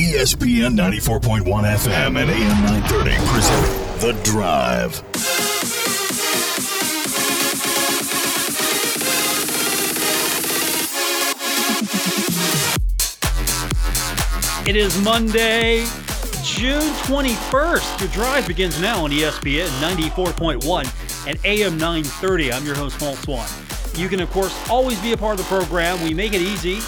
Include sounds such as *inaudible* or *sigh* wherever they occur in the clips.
ESPN 94.1 FM and AM 930 present The Drive. It is Monday, June 21st. Your drive begins now on ESPN 94.1 and AM 930. I'm your host, Paul Swann. You can, of course, always be a part of the program. We make it easy.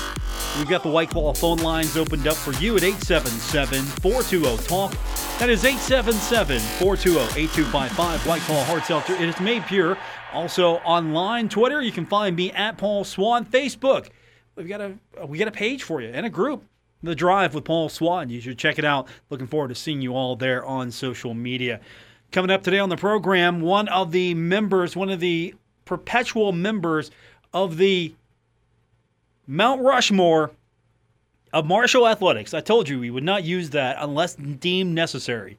We've got the White Claw phone lines opened up for you at 877 420 TALK. That is 877 420 8255. White Claw Hard Seltzer. It is made pure. Also online, Twitter. You can find me at Paul Swann. Facebook. We've got a uh, we got a page for you and a group. The Drive with Paul Swann. You should check it out. Looking forward to seeing you all there on social media. Coming up today on the program, one of the members, one of the perpetual members of the Mount Rushmore of Marshall Athletics. I told you we would not use that unless deemed necessary.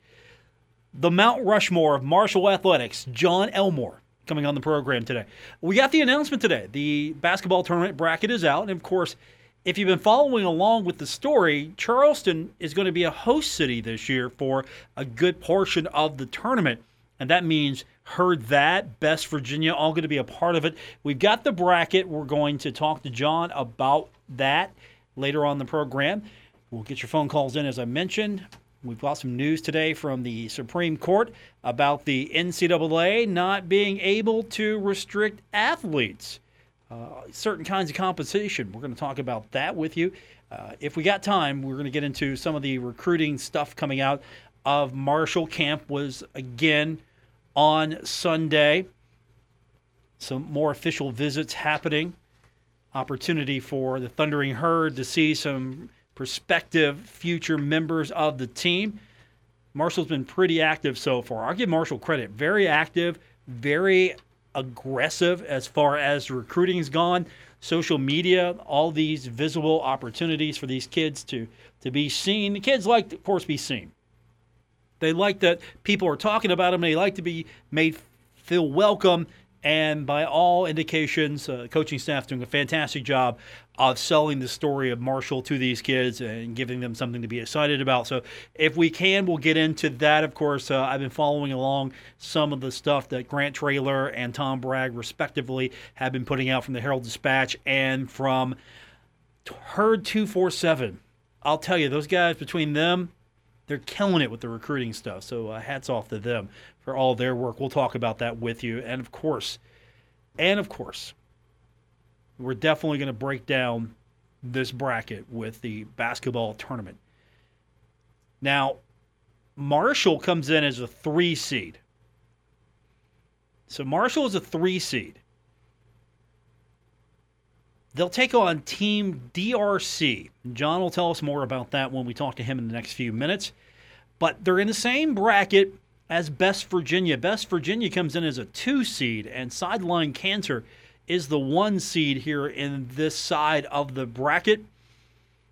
The Mount Rushmore of Marshall Athletics, Jon Elmore, coming on the program today. We got the announcement today. The basketball tournament bracket is out. And of course, if you've been following along with the story, Charleston is going to be a host city this year for a good portion of the tournament. And that means Herd That, Best Virginia, all going to be a part of it. We've got the bracket. We're going to talk to Jon about that later on the program. We'll get your phone calls in, as I mentioned. We've got some news today from the Supreme Court about the NCAA not being able to restrict athletes uh, certain kinds of compensation. We're going to talk about that with you. Uh, if we got time, we're going to get into some of the recruiting stuff coming out of Marshall Camp was again on Sunday. Some more official visits happening. Opportunity for the Thundering Herd to see some prospective future members of the team. Marshall's been pretty active so far. I'll give Marshall credit. Very active, very aggressive as far as recruiting's gone. Social media, all these visible opportunities for these kids to to be seen. The kids like, to, of course, be seen. They like that people are talking about them. They like to be made feel welcome. And by all indications, uh, coaching staff doing a fantastic job of selling the story of Marshall to these kids and giving them something to be excited about. So, if we can, we'll get into that. Of course, uh, I've been following along some of the stuff that Grant Traylor and Tom Bragg, respectively, have been putting out from the Herald Dispatch and from Herd 247. I'll tell you, those guys, between them, they're killing it with the recruiting stuff. So, uh, hats off to them for all their work. We'll talk about that with you. And of course, and of course, we're definitely going to break down this bracket with the basketball tournament. Now, Marshall comes in as a three seed. So Marshall is a three seed. They'll take on Team DRC. Jon will tell us more about that when we talk to him in the next few minutes. But they're in the same bracket as Best Virginia. Best Virginia comes in as a two seed, and Sideline Cancer is the one seed here in this side of the bracket.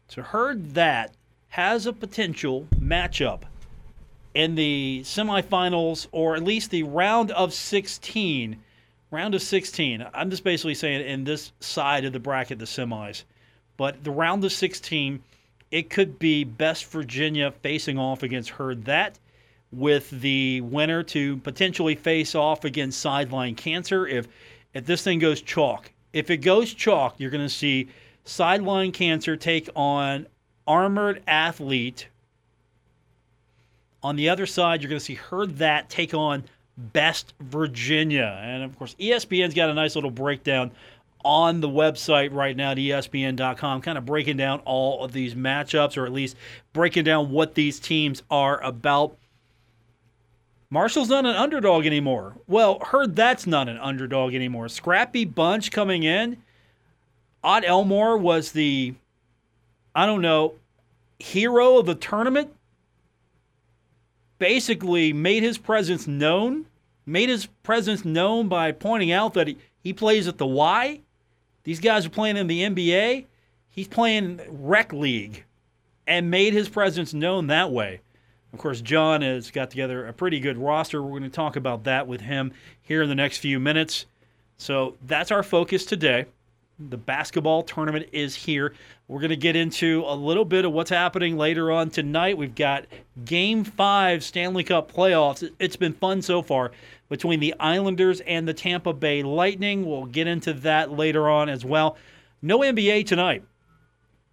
So, Herd That has a potential matchup in the semifinals or at least the round of 16. Round of 16. I'm just basically saying in this side of the bracket, the semis. But the round of 16, it could be Best Virginia facing off against Herd That with the winner to potentially face off against Sideline Cancer if if this thing goes chalk. If it goes chalk, you're going to see Sideline Cancer take on Armored Athlete. On the other side, you're going to see Herd That take on Best Virginia. And of course, ESPN's got a nice little breakdown on the website right now at espn.com, kind of breaking down all of these matchups, or at least breaking down what these teams are about. Marshall's not an underdog anymore. Well, Herd That's not an underdog anymore. Scrappy Bunch coming in. Ot Elmore was the, I don't know, hero of the tournament. Basically, made his presence known. Made his presence known by pointing out that he, he plays at the Y. These guys are playing in the NBA. He's playing rec league and made his presence known that way. Of course, Jon has got together a pretty good roster. We're going to talk about that with him here in the next few minutes. So that's our focus today. The basketball tournament is here. We're going to get into a little bit of what's happening later on tonight. We've got Game 5 Stanley Cup playoffs. It's been fun so far between the Islanders and the Tampa Bay Lightning. We'll get into that later on as well. No NBA tonight.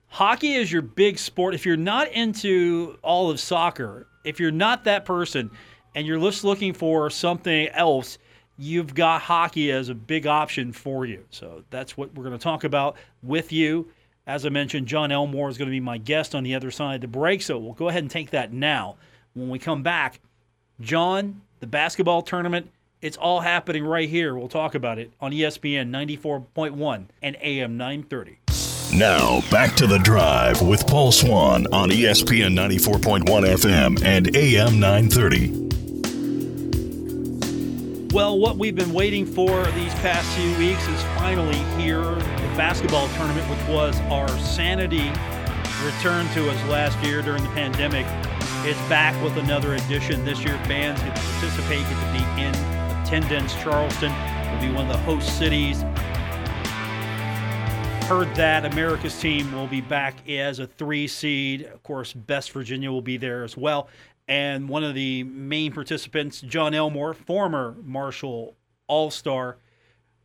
Hockey is your big sport. If you're not into all of soccer, if you're not that person and you're just looking for something else, you've got hockey as a big option for you. So that's what we're going to talk about with you. As I mentioned, Jon Elmore is going to be my guest on the other side of the break. So we'll go ahead and take that now. When we come back, Jon, the basketball tournament, it's all happening right here. We'll talk about it on ESPN 94.1 and AM 930. Now, back to the drive with Paul Swann on ESPN 94.1 FM and AM 930. Well, what we've been waiting for these past few weeks is finally here. The basketball tournament, which was our sanity return to us last year during the pandemic, is back with another edition. This year, fans get to participate, get to be in attendance. Charleston will be one of the host cities. Herd That America's team will be back as a three seed. Of course, Best Virginia will be there as well and one of the main participants, Jon Elmore, former Marshall All Star,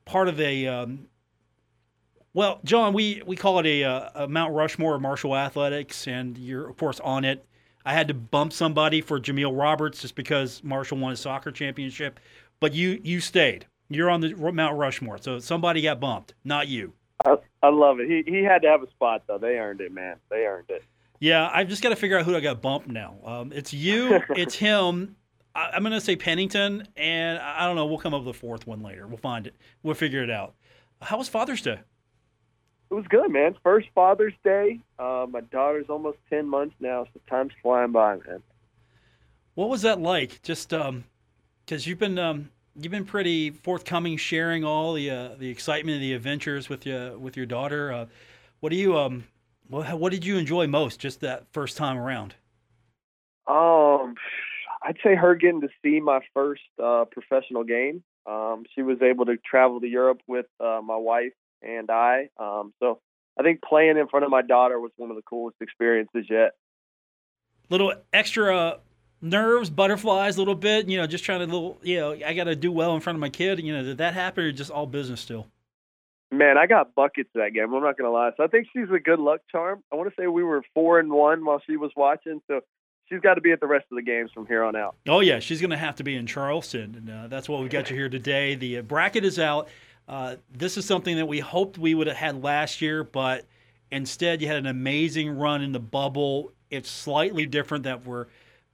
part of a. Um, well, Jon, we, we call it a, a, Mount Rushmore of Marshall athletics, and you're of course on it. I had to bump somebody for Jamil Roberts just because Marshall won a soccer championship, but you you stayed. You're on the Mount Rushmore, so somebody got bumped, not you. I, I love it. He he had to have a spot though. They earned it, man. They earned it. Yeah, I've just got to figure out who I got bumped now. Um, it's you, it's *laughs* him. I, am going to say Pennington, and I don't know. We'll come up with a fourth one later. We'll find it. We'll figure it out. How was Father's Day? It was good, man. First Father's Day. Uh, my daughter's almost ten months now, so time's flying by, man. What was that like? Just because um, you've been um, you've been pretty forthcoming, sharing all the uh, the excitement and the adventures with you with your daughter. Uh, what do you um well, what did you enjoy most just that first time around? Um, I'd say her getting to see my first uh, professional game. Um, she was able to travel to Europe with uh, my wife and I. Um, so I think playing in front of my daughter was one of the coolest experiences yet. Little extra nerves, butterflies, a little bit. You know, just trying to little. You know, I got to do well in front of my kid. You know, did that happen or just all business still? Man, I got buckets that game. I'm not gonna lie. So I think she's a good luck charm. I want to say we were four and one while she was watching. So she's got to be at the rest of the games from here on out. Oh yeah, she's gonna have to be in Charleston, and uh, that's what we got you here today. The uh, bracket is out. Uh, this is something that we hoped we would have had last year, but instead you had an amazing run in the bubble. It's slightly different that we're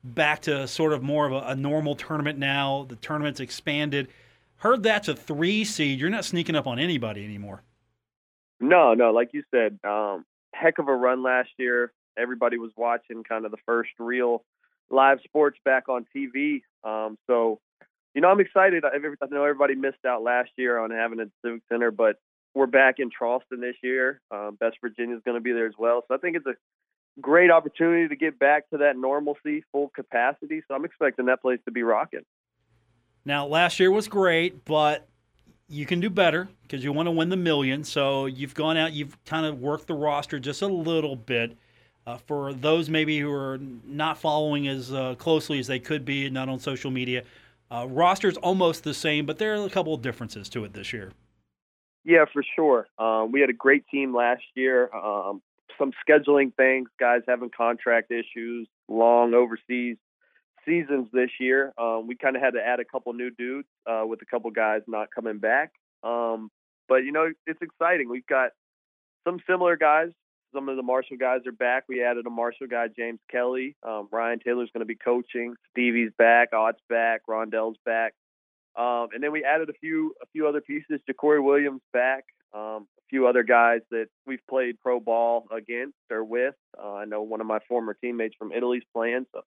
back to sort of more of a, a normal tournament now. The tournament's expanded. Herd That's a three seed. You're not sneaking up on anybody anymore. No, no, like you said, um, heck of a run last year. Everybody was watching kind of the first real live sports back on TV. Um, so, you know, I'm excited. I know everybody missed out last year on having a Civic Center, but we're back in Charleston this year. Um, Best Virginia is going to be there as well. So I think it's a great opportunity to get back to that normalcy, full capacity. So I'm expecting that place to be rocking. Now, last year was great, but you can do better because you want to win the million. So you've gone out, you've kind of worked the roster just a little bit. Uh, for those maybe who are not following as uh, closely as they could be, not on social media, uh, roster's almost the same, but there are a couple of differences to it this year. Yeah, for sure. Um, we had a great team last year. Um, some scheduling things, guys having contract issues, long overseas seasons this year. Um, we kind of had to add a couple new dudes uh, with a couple guys not coming back. Um, but you know, it's exciting. We've got some similar guys. Some of the Marshall guys are back. We added a Marshall guy, James Kelly. Um, Ryan Taylor's going to be coaching. Stevie's back. Ot's back. Rondell's back. Um, and then we added a few a few other pieces. Ja'Cory Williams back. Um, a few other guys that we've played pro ball against or with. Uh, I know one of my former teammates from Italy's playing. So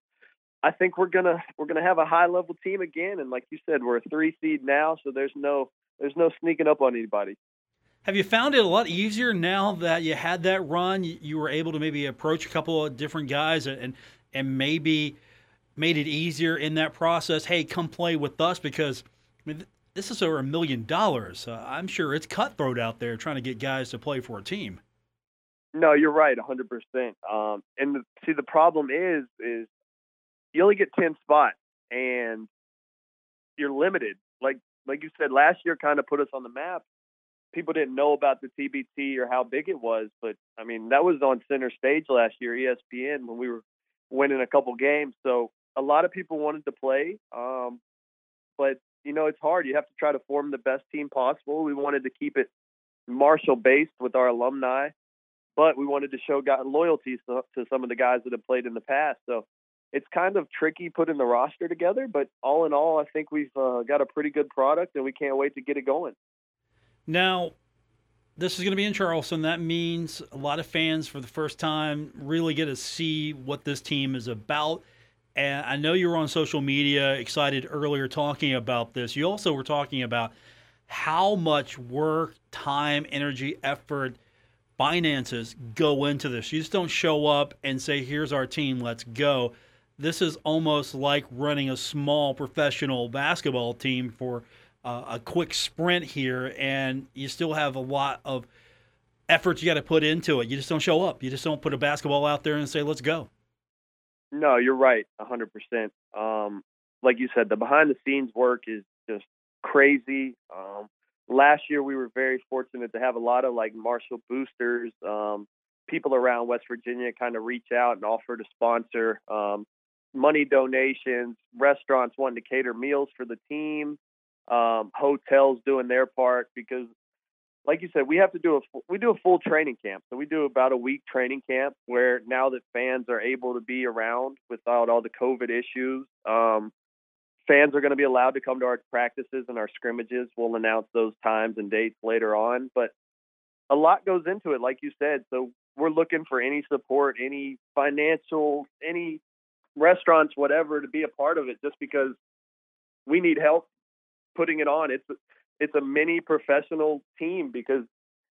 I think we're gonna we're gonna have a high level team again, and like you said, we're a three seed now, so there's no there's no sneaking up on anybody. Have you found it a lot easier now that you had that run? You were able to maybe approach a couple of different guys and and maybe made it easier in that process. Hey, come play with us because I mean, this is over a million dollars. Uh, I'm sure it's cutthroat out there trying to get guys to play for a team. No, you're right, 100%. Um, and the, see, the problem is, is you only get 10 spots, and you're limited. Like like you said, last year kind of put us on the map. People didn't know about the TBT or how big it was, but I mean that was on center stage last year, ESPN, when we were winning a couple games. So a lot of people wanted to play, um, but you know it's hard. You have to try to form the best team possible. We wanted to keep it Marshall based with our alumni, but we wanted to show loyalty to, to some of the guys that have played in the past. So it's kind of tricky putting the roster together, but all in all, I think we've uh, got a pretty good product, and we can't wait to get it going. Now, this is going to be in Charleston. That means a lot of fans for the first time really get to see what this team is about. And I know you were on social media excited earlier talking about this. You also were talking about how much work, time, energy, effort, finances go into this. You just don't show up and say, here's our team, let's go this is almost like running a small professional basketball team for uh, a quick sprint here, and you still have a lot of effort you got to put into it. You just don't show up. You just don't put a basketball out there and say, "Let's go." No, you're right, 100%. Um, like you said, the behind the scenes work is just crazy. Um, last year, we were very fortunate to have a lot of like Marshall boosters, um, people around West Virginia kind of reach out and offer to sponsor. Money donations, restaurants wanting to cater meals for the team, um, hotels doing their part because, like you said, we have to do a we do a full training camp. So we do about a week training camp where now that fans are able to be around without all the COVID issues, um, fans are going to be allowed to come to our practices and our scrimmages. We'll announce those times and dates later on, but a lot goes into it, like you said. So we're looking for any support, any financial, any restaurants, whatever, to be a part of it just because we need help putting it on. It's it's a mini professional team because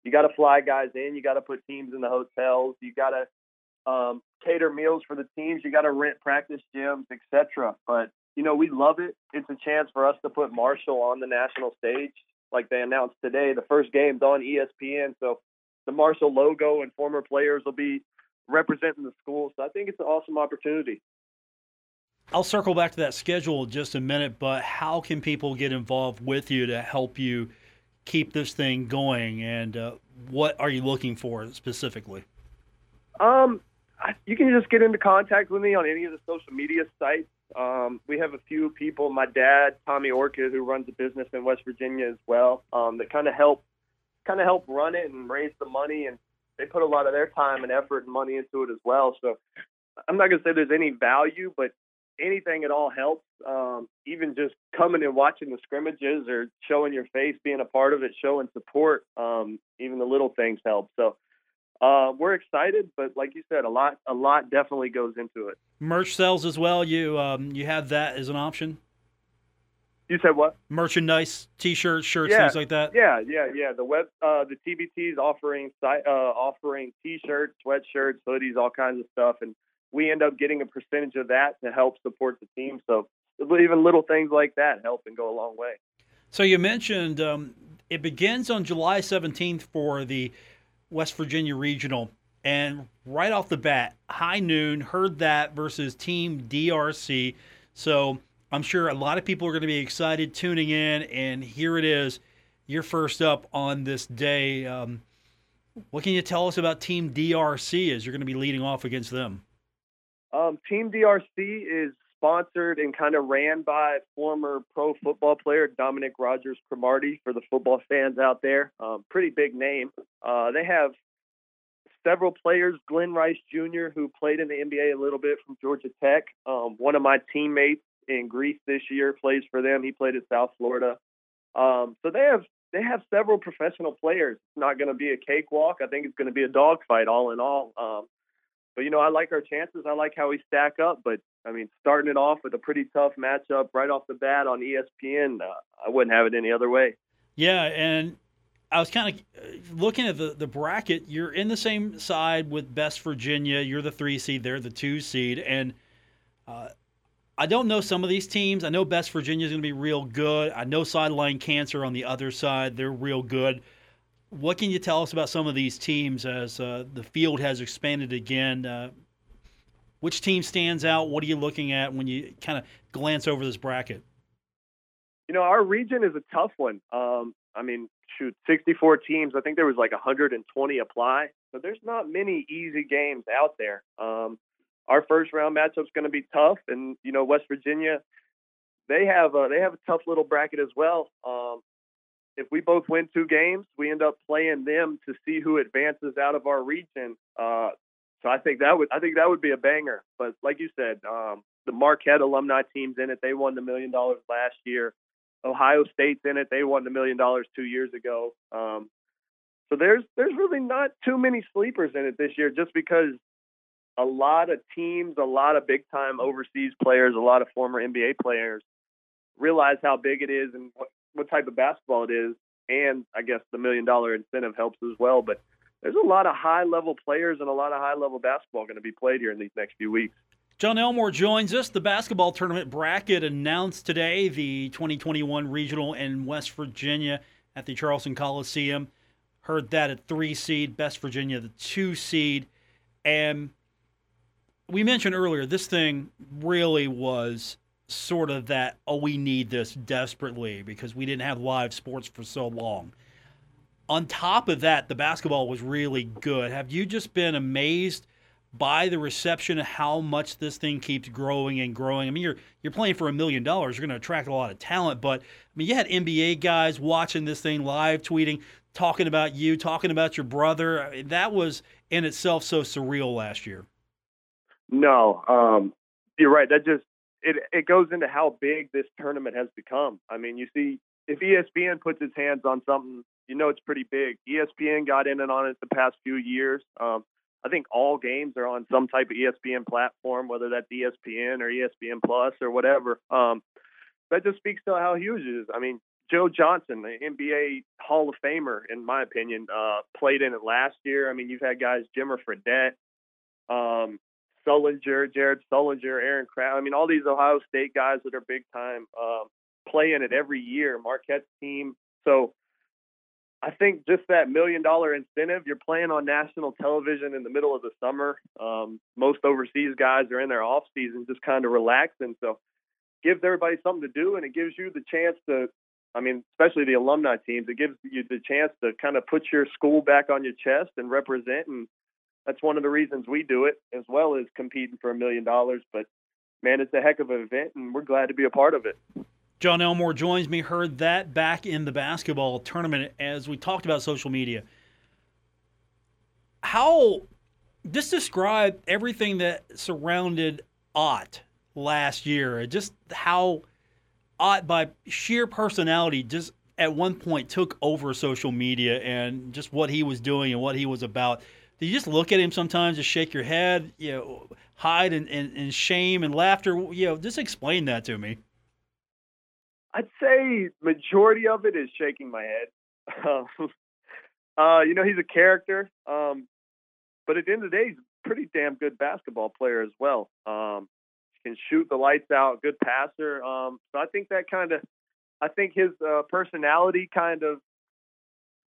you got to fly guys in, you got to put teams in the hotels, you got to um, cater meals for the teams, you got to rent practice gyms, etc. But you know, we love it. It's a chance for us to put Marshall on the national stage, like they announced today. The first game's on ESPN, so the Marshall logo and former players will be representing the school. So I think it's an awesome opportunity. I'll circle back to that schedule in just a minute, but how can people get involved with you to help you keep this thing going? And uh, what are you looking for specifically? Um, you can just get into contact with me on any of the social media sites. Um, we have a few people. My dad, Tommy Orchid, who runs a business in West Virginia as well, um, that kind of help, kind of help run it and raise the money, and they put a lot of their time and effort and money into it as well. So I'm not gonna say there's any value, but anything at all helps. Um, even just coming and watching the scrimmages or showing your face, being a part of it, showing support. Um, even the little things help. So uh, we're excited, but like you said, a lot, a lot definitely goes into it. Merch sells as well. You um, you have that as an option. You said what? Merchandise, T-shirts, shirts, yeah, things like that. Yeah, yeah, yeah. The web, uh, the TBT's offering, uh, offering T-shirts, sweatshirts, hoodies, all kinds of stuff, and we end up getting a percentage of that to help support the team. So even little things like that help and go a long way. So you mentioned um, it begins on July 17th for the West Virginia Regional. And right off the bat, high noon, Herd That versus Team DRC. So I'm sure a lot of people are going to be excited tuning in. And here it is, you're first up on this day. Um, what can you tell us about Team DRC as you're going to be leading off against them? Um, Team DRC is sponsored and kind of ran by former pro football player Dominic Rogers Cromartie for the football fans out there. Um, pretty big name. Uh, they have several players. Glenn Rice Jr., who played in the NBA a little bit from Georgia Tech. Um, one of my teammates in Greece this year plays for them. He played at South Florida. Um, so they have they have several professional players. It's not going to be a cakewalk. I think it's going to be a dogfight all in all. Um, but you know, I like our chances. I like how we stack up. But I mean, starting it off with a pretty tough matchup right off the bat on ESPN, uh, I wouldn't have it any other way. Yeah, and I was kind of uh, looking at the, the bracket. You're in the same side with Best Virginia. You're the three seed. They're the two seed, and uh, I don't know some of these teams. I know Best Virginia is going to be real good. I know Sideline Cancer on the other side, they're real good. What can you tell us about some of these teams as uh, the field has expanded again? Uh, which team stands out? What are you looking at when you kind of glance over this bracket? You know, our region is a tough one. Um, I mean, shoot, 64 teams. I think there was like 120 apply. So there's not many easy games out there. Um, our first round matchup's going to be tough, and you know West Virginia, they have a, they have a tough little bracket as well. Um, if we both win two games, we end up playing them to see who advances out of our region. Uh, so I think that would I think that would be a banger. But like you said, um, the Marquette alumni teams in it. They won the million dollars last year. Ohio State's in it. They won the million dollars two years ago. Um, so there's there's really not too many sleepers in it this year, just because a lot of teams, a lot of big time overseas players, a lot of former NBA players realize how big it is and what, what type of basketball it is. And I guess the million dollar incentive helps as well. But there's a lot of high level players and a lot of high level basketball going to be played here in these next few weeks. Jon Elmore joins us. The basketball tournament bracket announced today the 2021 regional in West Virginia at the Charleston Coliseum. Herd That at three seed, Best Virginia the two seed. And we mentioned earlier, this thing really was sort of that, oh, we need this desperately because we didn't have live sports for so long. On top of that, the basketball was really good. Have you just been amazed by the reception of how much this thing keeps growing and growing? I mean, you're you're playing for a million dollars, you're going to attract a lot of talent, but I mean, you had NBA guys watching this thing live, tweeting, talking about you, talking about your brother. That was in itself so surreal last year. No, um, you're right. That just it it goes into how big this tournament has become. I mean, you see, if ESPN puts its hands on something, you know it's pretty big. ESPN got in and on it the past few years. Um, I think all games are on some type of ESPN platform, whether that's ESPN or ESPN Plus or whatever. Um, that just speaks to how huge it is. I mean, Joe Johnson, the NBA Hall of Famer, in my opinion, uh, played in it last year. I mean, you've had guys Jimmer Fredette, um, Sullinger, Jared Sullinger, Aaron Craft. I mean, all these Ohio State guys that are big time um, play in it every year. Marquette's team. So I think just that million dollar incentive. You're playing on national television in the middle of the summer. Um, most overseas guys are in their off season, just kind of relaxing. So gives everybody something to do, and it gives you the chance to. I mean, especially the alumni teams, it gives you the chance to kind of put your school back on your chest and represent and that's one of the reasons we do it, as well as competing for a million dollars. But man, it's a heck of an event, and we're glad to be a part of it. Jon Elmore joins me. Herd That back in the basketball tournament as we talked about social media. How just describe everything that surrounded Ot last year. Just how Ot, by sheer personality, just at one point took over social media and just what he was doing and what he was about you just look at him sometimes, just shake your head, you know, hide in, in, in shame and laughter? You know, just explain that to me. I'd say majority of it is shaking my head. *laughs* uh, you know, he's a character, um, but at the end of the day, he's a pretty damn good basketball player as well. Um, can shoot the lights out, good passer. Um, so I think that kind of, I think his uh, personality kind of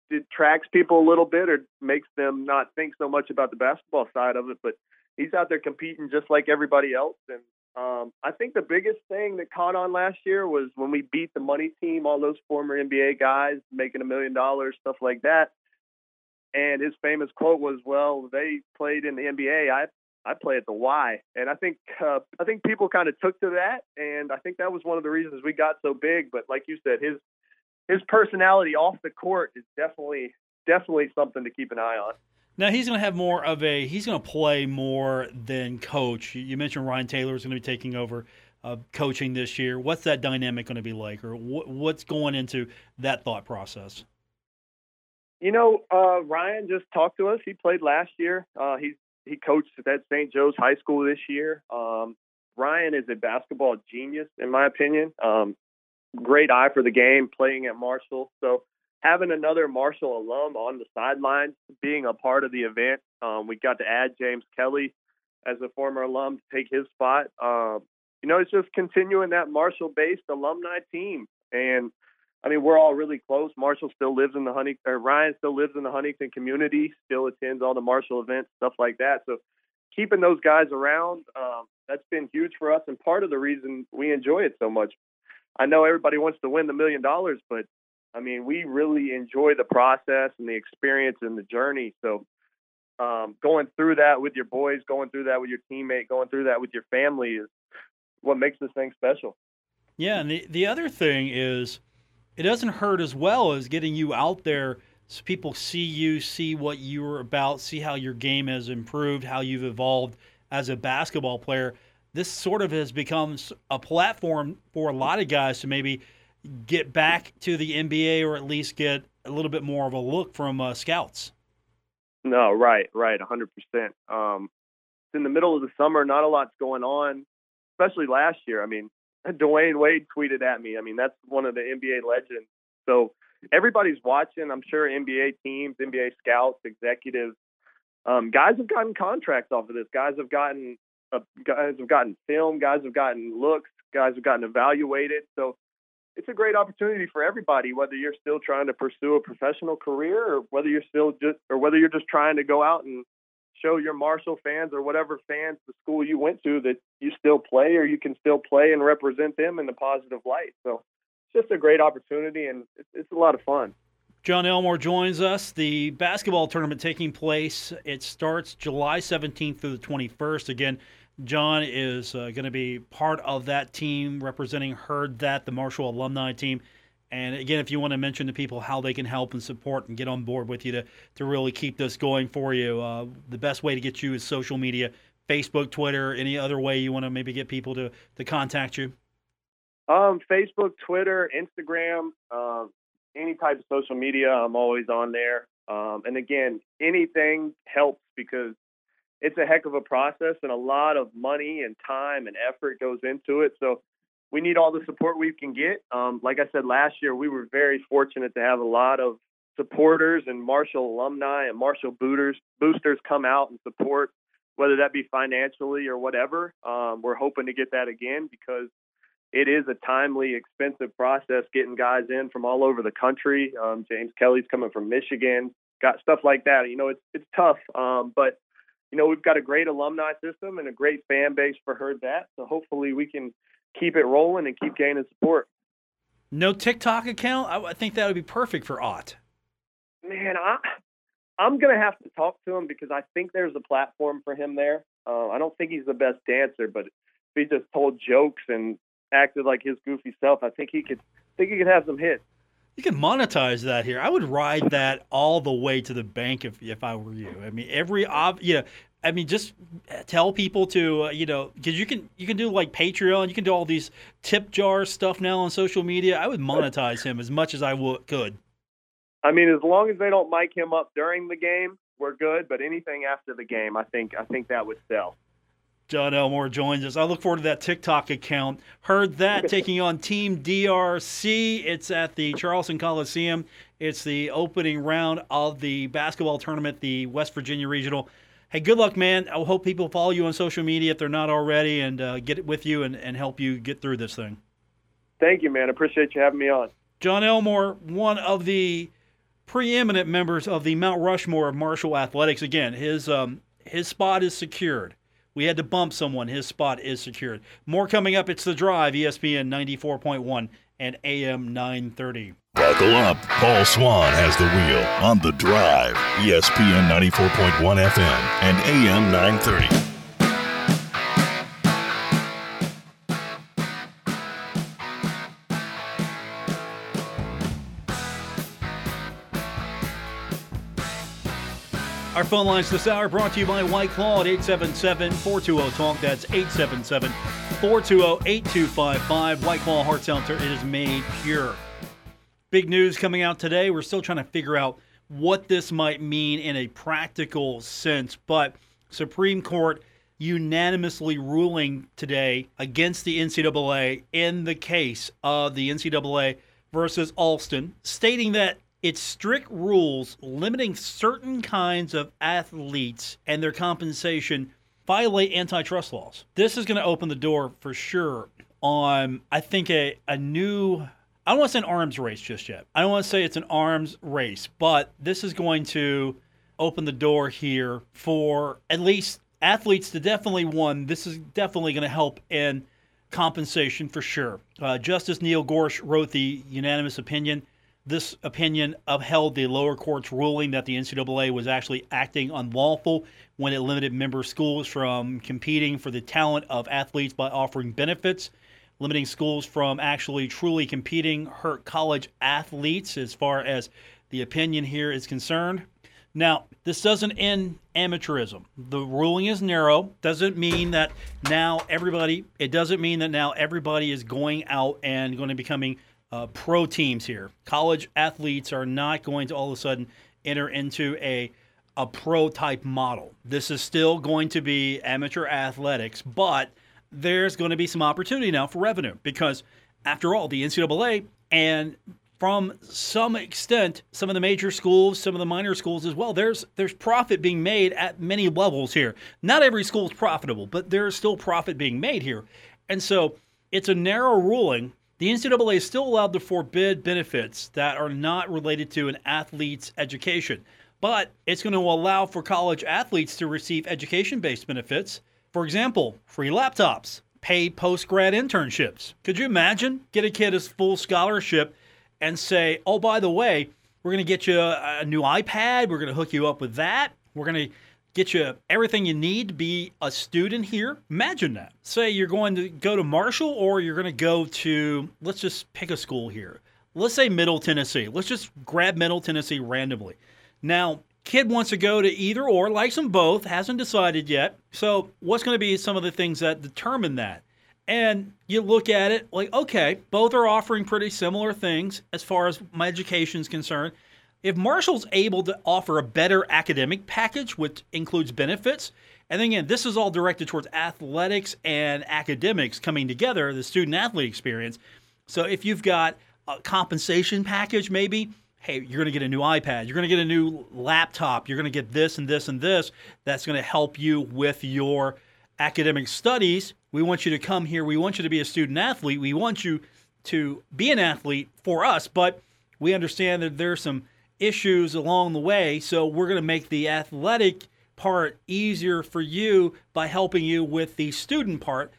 detracts people a little bit or makes them not think so much about the basketball side of it. But he's out there competing just like everybody else. And um, I think the biggest thing that caught on last year was when we beat the money team, all those former NBA guys making a million dollars, stuff like that. And his famous quote was, "Well, they played in the NBA. I I play at the Y." And I think uh, I think people kind of took to that, and I think that was one of the reasons we got so big. But like you said, his his personality off the court is definitely definitely something to keep an eye on. Now he's going to have more of a he's going to play more than coach. You mentioned Ryan Taylor is going to be taking over uh, coaching this year. What's that dynamic going to be like, or wh- what's going into that thought process? You know, uh, Ryan just talked to us. He played last year. Uh, he he coached at St. Joe's High School this year. Um, Ryan is a basketball genius, in my opinion. Um, great eye for the game, playing at Marshall. So having another Marshall alum on the sidelines, being a part of the event, um, we got to add James Kelly as a former alum to take his spot. Um, you know, it's just continuing that Marshall-based alumni team. And I mean, we're all really close. Marshall still lives in the Huntington, Ryan still lives in the Huntington community, still attends all the Marshall events, stuff like that. So keeping those guys around, um, that's been huge for us, and part of the reason we enjoy it so much. I know everybody wants to win the million dollars, but I mean, we really enjoy the process and the experience and the journey. So um, going through that with your boys, going through that with your teammate, going through that with your family is what makes this thing special. Yeah, and the the other thing is, it doesn't hurt as well as getting you out there so people see you, see what you're about, see how your game has improved, how you've evolved as a basketball player. This sort of has become a platform for a lot of guys to maybe get back to the NBA or at least get a little bit more of a look from uh, scouts. No, right, right, 100%. Um, it's in the middle of the summer, not a lot's going on, especially last year. I mean, *laughs* Dwyane Wade tweeted at me. I mean, that's one of the NBA legends. So everybody's watching. I'm sure NBA teams, NBA scouts, executives, um, guys have gotten contracts off of this. Guys have gotten guys have gotten film. Guys have gotten looks. Guys have gotten evaluated. So it's a great opportunity for everybody, whether you're still trying to pursue a professional career or whether you're still just or whether you're just trying to go out and show your Marshall fans or whatever fans the school you went to that you still play or you can still play and represent them in a positive light. So it's just a great opportunity and it's a lot of fun. Jon Elmore joins us. The basketball tournament taking place. It starts July 17th through the 21st. Again, Jon is uh, going to be part of that team representing Herd That, the Marshall alumni team. And again, if you want to mention to people how they can help and support and get on board with you to, to really keep this going for you, uh, the best way to get you is social media Facebook, Twitter, any other way you want to maybe get people to, to contact you? Um, Facebook, Twitter, Instagram, um, any type of social media, I'm always on there. Um, and again, anything helps because it's a heck of a process and a lot of money and time and effort goes into it. So we need all the support we can get. Um, like I said last year, we were very fortunate to have a lot of supporters and Marshall alumni and Marshall booters boosters come out and support, whether that be financially or whatever. Um, we're hoping to get that again because it is a timely, expensive process getting guys in from all over the country. Um, James Kelly's coming from Michigan, got stuff like that. You know, it's it's tough, um, but you know we've got a great alumni system and a great fan base for Herd That. So hopefully we can keep it rolling and keep gaining support. No TikTok account? I, I think that would be perfect for Ot. Man, I I'm gonna have to talk to him because I think there's a platform for him there. Uh, I don't think he's the best dancer, but if he just told jokes and acted like his goofy self, I think he could I think he could have some hits. You can monetize that here. I would ride that all the way to the bank if if I were you. I mean, every ob, you know, I mean, just tell people to uh, you know because you can you can do like Patreon, you can do all these tip jar stuff now on social media. I would monetize him as much as I would could. I mean, as long as they don't mic him up during the game, we're good. But anything after the game, I think I think that would sell. Jon Elmore joins us. I look forward to that TikTok account. Herd That *laughs* taking on Team DRC. It's at the Charleston Coliseum. It's the opening round of the basketball tournament, the West Virginia Regional. Hey, good luck, man. I hope people follow you on social media if they're not already and uh, get it with you and, and help you get through this thing. Thank you, man. Appreciate you having me on. Jon Elmore, one of the preeminent members of the Mount Rushmore of Marshall Athletics. Again, his um, his spot is secured. We had to bump someone. His spot is secured. More coming up. It's The Drive, ESPN 94.1 and AM 930. Buckle up. Paul Swann has the wheel on The Drive, ESPN 94.1 FM and AM 930. Our phone lines this hour brought to you by White Claw at 877-420-TALK. That's 877-420-8255. White Claw Hard Seltzer. It is made pure. Big news coming out today. We're still trying to figure out what this might mean in a practical sense, but Supreme Court unanimously ruling today against the NCAA in the case of the NCAA versus Alston, stating that its strict rules limiting certain kinds of athletes and their compensation violate antitrust laws. This is going to open the door for sure on, I think, a, a new. I don't want to say an arms race just yet. I don't want to say it's an arms race, but this is going to open the door here for at least athletes to definitely one. This is definitely going to help in compensation for sure. Uh, Justice Neil Gorsuch wrote the unanimous opinion. This opinion upheld the lower court's ruling that the NCAA was actually acting unlawful when it limited member schools from competing for the talent of athletes by offering benefits. Limiting schools from actually truly competing hurt college athletes as far as the opinion here is concerned. Now, this doesn't end amateurism. The ruling is narrow. Doesn't mean that now everybody. It doesn't mean that now everybody is going out and going to becoming uh, pro teams here. College athletes are not going to all of a sudden enter into a a pro type model. This is still going to be amateur athletics, but there's going to be some opportunity now for revenue because, after all, the NCAA and from some extent, some of the major schools, some of the minor schools as well. There's there's profit being made at many levels here. Not every school is profitable, but there's still profit being made here. And so it's a narrow ruling. The NCAA is still allowed to forbid benefits that are not related to an athlete's education, but it's going to allow for college athletes to receive education based benefits. For example, free laptops, paid post grad internships. Could you imagine? Get a kid a full scholarship and say, oh, by the way, we're going to get you a, a new iPad. We're going to hook you up with that. We're going to get you everything you need to be a student here. Imagine that. Say you're going to go to Marshall or you're going to go to, let's just pick a school here. Let's say Middle Tennessee. Let's just grab Middle Tennessee randomly. Now, kid wants to go to either or, likes them both, hasn't decided yet. So, what's going to be some of the things that determine that? And you look at it like, okay, both are offering pretty similar things as far as my education is concerned. If Marshall's able to offer a better academic package, which includes benefits, and again, this is all directed towards athletics and academics coming together, the student athlete experience. So if you've got a compensation package, maybe, hey, you're going to get a new iPad, you're going to get a new laptop, you're going to get this and this and this, that's going to help you with your academic studies. We want you to come here. We want you to be a student athlete. We want you to be an athlete for us, but we understand that there's some issues along the way. So we're going to make the athletic part easier for you by helping you with the student part.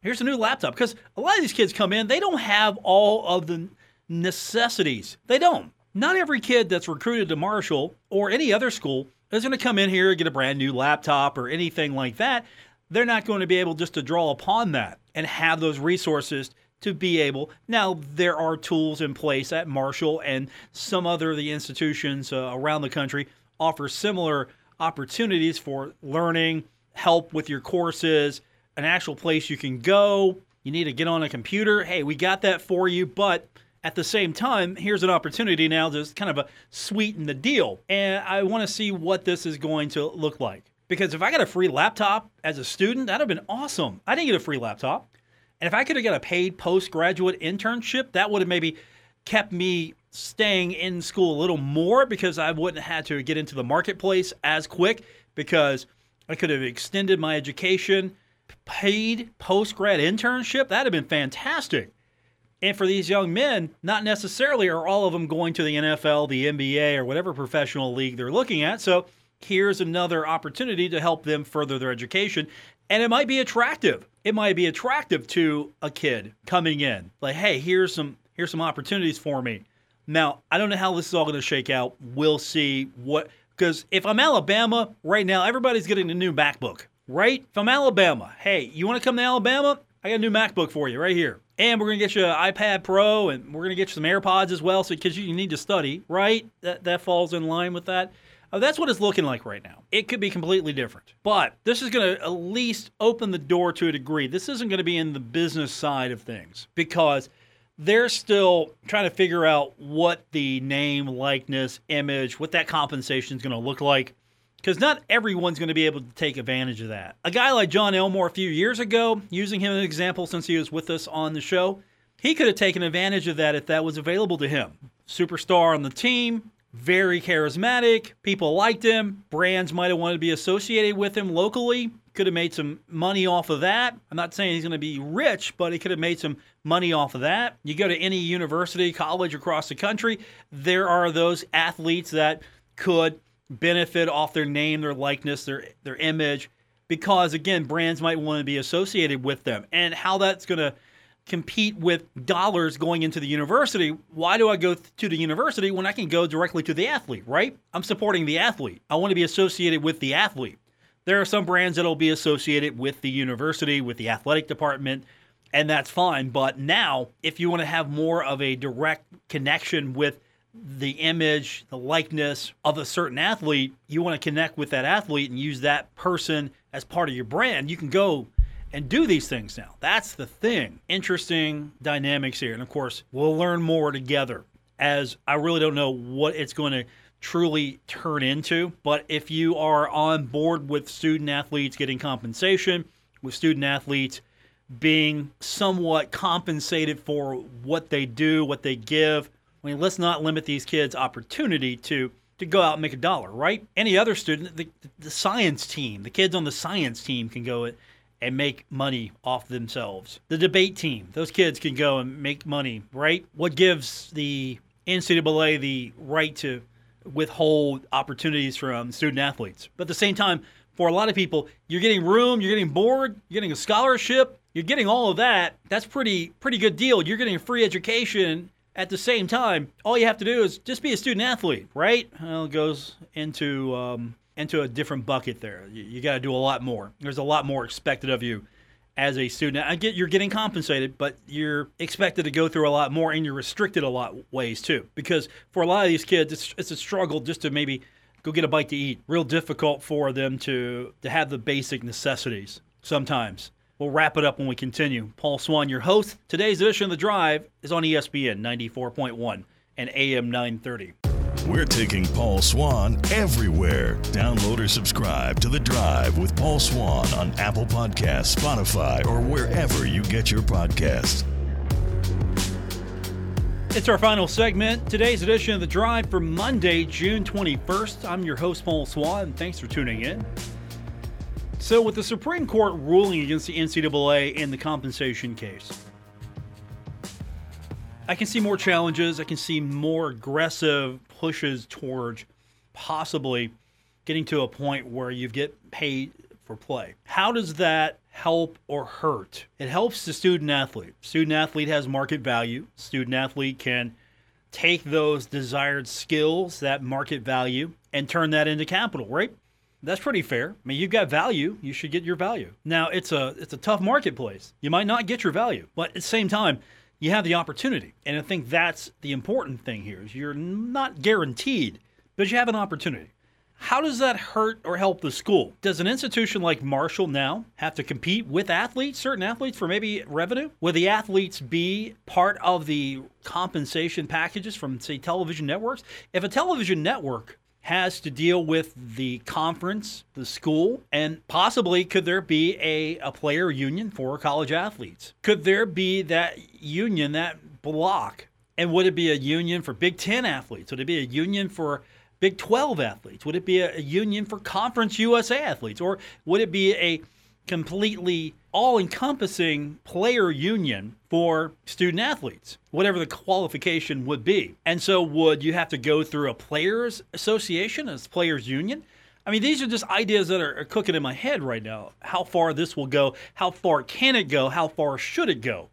Here's a new laptop because a lot of these kids come in, they don't have all of the necessities. They don't. Not every kid that's recruited to Marshall or any other school is going to come in here and get a brand new laptop or anything like that they're not going to be able just to draw upon that and have those resources to be able. Now, there are tools in place at Marshall and some other of the institutions uh, around the country offer similar opportunities for learning, help with your courses, an actual place you can go. You need to get on a computer. Hey, we got that for you, but at the same time, here's an opportunity now to kind of a sweeten the deal. And I want to see what this is going to look like. Because if I got a free laptop as a student, that'd have been awesome. I didn't get a free laptop. And if I could have got a paid postgraduate internship, that would have maybe kept me staying in school a little more because I wouldn't have had to get into the marketplace as quick because I could have extended my education. Paid post grad internship, that'd have been fantastic. And for these young men, not necessarily are all of them going to the NFL, the NBA, or whatever professional league they're looking at. So here's another opportunity to help them further their education. And it might be attractive. It might be attractive to a kid coming in. Like, hey, here's some here's some opportunities for me. Now, I don't know how this is all going to shake out. We'll see what because if I'm Alabama right now, everybody's getting a new MacBook, right? If I'm Alabama, hey, you want to come to Alabama? I got a new MacBook for you right here. And we're gonna get you an iPad Pro, and we're gonna get you some AirPods as well, so because you need to study, right? That that falls in line with that. Uh, that's what it's looking like right now. It could be completely different. But this is going to at least open the door to a degree. This isn't going to be in the business side of things because they're still trying to figure out what the name, likeness, image, what that compensation is going to look like. Because not everyone's going to be able to take advantage of that. A guy like Jon Elmore a few years ago, using him as an example since he was with us on the show, he could have taken advantage of that if that was available to him. Superstar on the team, very charismatic. People liked him. Brands might have wanted to be associated with him locally. could have made some money off of that. I'm not saying he's going to be rich, but he could have made some money off of that. You go to any university, college across the country, there are those athletes that could benefit off their name, their likeness, their their image because again, brands might want to be associated with them. And how that's going to compete with dollars going into the university. Why do I go to the university when I can go directly to the athlete, right? I'm supporting the athlete. I want to be associated with the athlete. There are some brands that'll be associated with the university, with the athletic department, and that's fine. But now, if you want to have more of a direct connection with the image, the likeness of a certain athlete, you want to connect with that athlete and use that person as part of your brand. You can go and do these things now. That's the thing. Interesting dynamics here. And of course, we'll learn more together as I really don't know what it's going to truly turn into. But if you are on board with student athletes getting compensation, with student athletes being somewhat compensated for what they do, what they give, I mean, let's not limit these kids' opportunity to to go out and make a dollar, right? Any other student, the, the science team, the kids on the science team can go and make money off themselves. The debate team, those kids can go and make money, right? What gives the NCAA the right to withhold opportunities from student athletes? But at the same time, for a lot of people, you're getting room, you're getting board, you're getting a scholarship, you're getting all of that. That's pretty pretty good deal. You're getting a free education at the same time, all you have to do is just be a student athlete, right? Well, it goes into um, into a different bucket there. You, you got to do a lot more. There's a lot more expected of you as a student. I get you're getting compensated, but you're expected to go through a lot more, and you're restricted a lot ways too. Because for a lot of these kids, it's, it's a struggle just to maybe go get a bite to eat. Real difficult for them to to have the basic necessities sometimes. We'll wrap it up when we continue. Paul Swann, your host. Today's edition of The Drive is on ESPN 94.1 and AM 930. We're taking Paul Swann everywhere. Download or subscribe to The Drive with Paul Swann on Apple Podcasts, Spotify, or wherever you get your podcasts. It's our final segment. Today's edition of The Drive for Monday, June 21st. I'm your host, Paul Swann. Thanks for tuning in. So, with the Supreme Court ruling against the NCAA in the compensation case, I can see more challenges. I can see more aggressive pushes towards possibly getting to a point where you get paid for play. How does that help or hurt? It helps the student athlete. Student athlete has market value. Student athlete can take those desired skills, that market value, and turn that into capital, right? That's pretty fair. I mean, you've got value, you should get your value. Now, it's a it's a tough marketplace. You might not get your value, but at the same time, you have the opportunity. And I think that's the important thing here is you're not guaranteed, but you have an opportunity. How does that hurt or help the school? Does an institution like Marshall now have to compete with athletes, certain athletes, for maybe revenue? Will the athletes be part of the compensation packages from, say, television networks? If a television network has to deal with the conference, the school, and possibly could there be a, a player union for college athletes? Could there be that union, that block? And would it be a union for Big Ten athletes? Would it be a union for Big 12 athletes? Would it be a, a union for Conference USA athletes? Or would it be a completely all encompassing player union for student athletes, whatever the qualification would be. And so, would you have to go through a players' association, as players' union? I mean, these are just ideas that are, cooking in my head right now. How far this will go, how far can it go, how far should it go?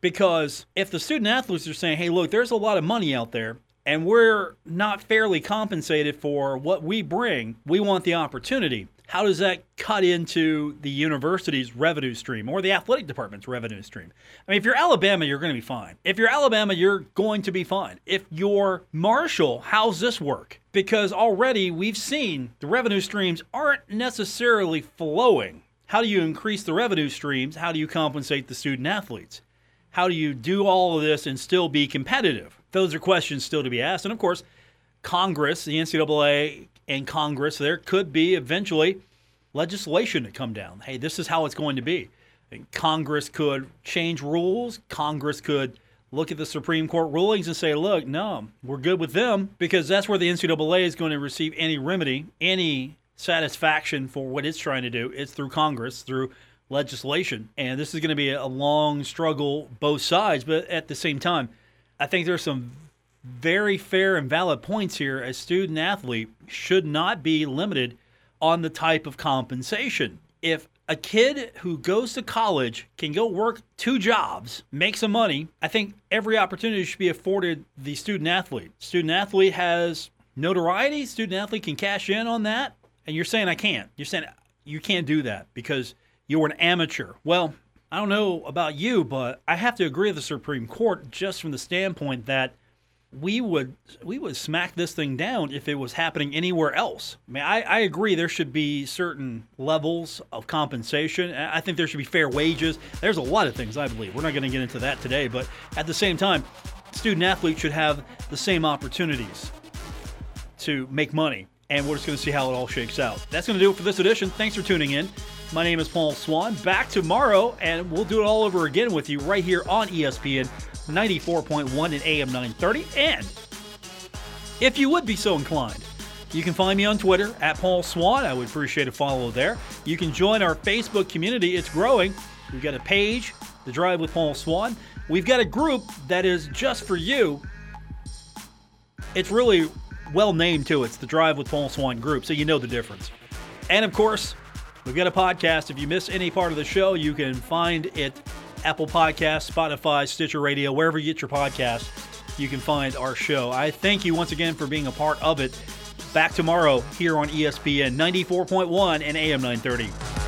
Because if the student athletes are saying, hey, look, there's a lot of money out there, and we're not fairly compensated for what we bring, we want the opportunity how does that cut into the university's revenue stream or the athletic department's revenue stream? I mean, if you're Alabama, you're going to be fine. If you're Alabama, you're going to be fine. If you're Marshall, how's this work? Because already we've seen the revenue streams aren't necessarily flowing. How do you increase the revenue streams? How do you compensate the student athletes? How do you do all of this and still be competitive? Those are questions still to be asked. And of course, Congress, the NCAA, and Congress, there could be eventually legislation to come down. Hey, this is how it's going to be. And Congress could change rules. Congress could look at the Supreme Court rulings and say, look, no, we're good with them because that's where the NCAA is going to receive any remedy, any satisfaction for what it's trying to do. It's through Congress, through legislation. And this is going to be a long struggle, both sides. But at the same time, I think there's some very fair and valid points here. A student athlete should not be limited on the type of compensation. If a kid who goes to college can go work two jobs, make some money, I think every opportunity should be afforded the student athlete. Student athlete has notoriety, student athlete can cash in on that. And you're saying I can't. You're saying you can't do that because you're an amateur. Well, I don't know about you, but I have to agree with the Supreme Court just from the standpoint that we would we would smack this thing down if it was happening anywhere else. I mean, I, I agree there should be certain levels of compensation. I think there should be fair wages. There's a lot of things I believe. We're not going to get into that today, but at the same time, student athletes should have the same opportunities to make money. And we're just going to see how it all shakes out. That's going to do it for this edition. Thanks for tuning in. My name is Paul Swann. Back tomorrow, and we'll do it all over again with you right here on ESPN 94.1 and AM 930. And if you would be so inclined, you can find me on Twitter at Paul Swann. I would appreciate a follow there. You can join our Facebook community, it's growing. We've got a page, The Drive with Paul Swann. We've got a group that is just for you. It's really well named, too. It's the Drive with Paul Swann group, so you know the difference. And of course, We've got a podcast. If you miss any part of the show, you can find it Apple Podcasts, Spotify, Stitcher Radio, wherever you get your podcast, you can find our show. I thank you once again for being a part of it. Back tomorrow here on ESPN 94.1 and AM 930.